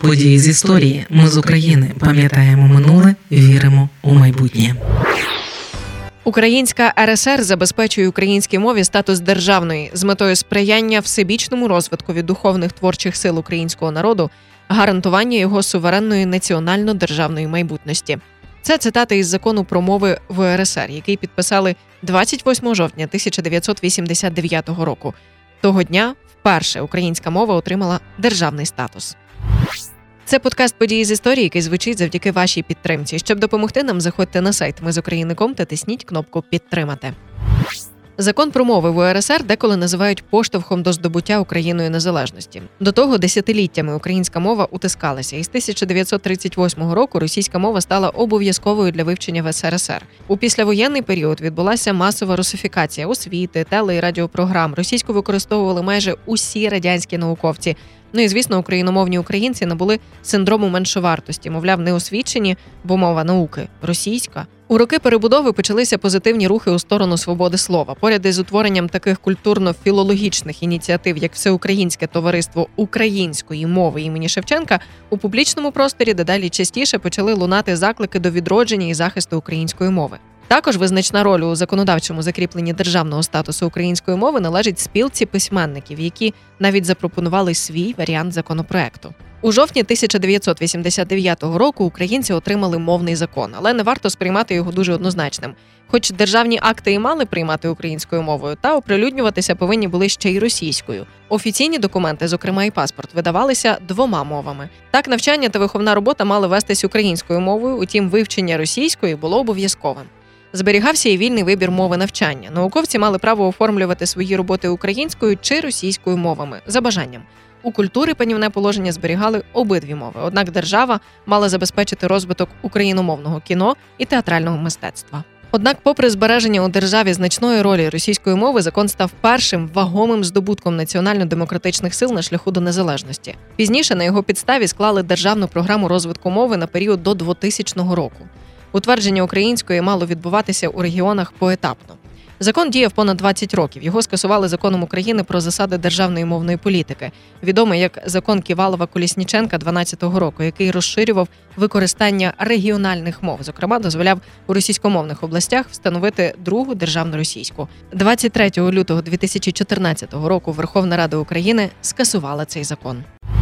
Події з історії. Ми з України пам'ятаємо минуле, віримо у майбутнє. Українська РСР забезпечує українській мові статус державної з метою сприяння всебічному розвиткові духовних творчих сил українського народу, гарантування його суверенної національно-державної майбутності. Це цитати із закону про мови в РСР, який підписали 28 жовтня 1989 року. Того дня вперше українська мова отримала державний статус. Це подкаст події з історії, який звучить завдяки вашій підтримці. Щоб допомогти нам, заходьте на сайт Ми з України.ком та тисніть кнопку Підтримати. Закон про мови в УРСР деколи називають поштовхом до здобуття Україною незалежності. До того десятиліттями українська мова утискалася, і з 1938 року російська мова стала обов'язковою для вивчення в СРСР. У післявоєнний період відбулася масова русифікація освіти, теле і радіопрограм. Російську використовували майже усі радянські науковці. Ну і звісно, україномовні українці набули синдрому меншовартості, мовляв, не освічені, бо мова науки російська. У роки перебудови почалися позитивні рухи у сторону свободи слова. Поряд із утворенням таких культурно-філологічних ініціатив, як Всеукраїнське товариство української мови імені Шевченка, у публічному просторі дедалі частіше почали лунати заклики до відродження і захисту української мови. Також визначна роль у законодавчому закріпленні державного статусу української мови належить спілці письменників, які навіть запропонували свій варіант законопроекту. У жовтні 1989 року українці отримали мовний закон, але не варто сприймати його дуже однозначним. Хоч державні акти і мали приймати українською мовою, та оприлюднюватися повинні були ще й російською. Офіційні документи, зокрема і паспорт, видавалися двома мовами. Так, навчання та виховна робота мали вестись українською мовою, утім, вивчення російської було обов'язковим. Зберігався і вільний вибір мови навчання. Науковці мали право оформлювати свої роботи українською чи російською мовами за бажанням. У культури панівне положення зберігали обидві мови. Однак держава мала забезпечити розвиток україномовного кіно і театрального мистецтва. Однак, попри збереження у державі значної ролі російської мови, закон став першим вагомим здобутком національно-демократичних сил на шляху до незалежності. Пізніше на його підставі склали державну програму розвитку мови на період до 2000 року. Утвердження української мало відбуватися у регіонах поетапно. Закон діяв понад 20 років. Його скасували законом України про засади державної мовної політики, відомий як закон Ківалова Колісніченка 12-го року, який розширював використання регіональних мов, зокрема, дозволяв у російськомовних областях встановити другу державну російську. 23 лютого 2014 року Верховна Рада України скасувала цей закон.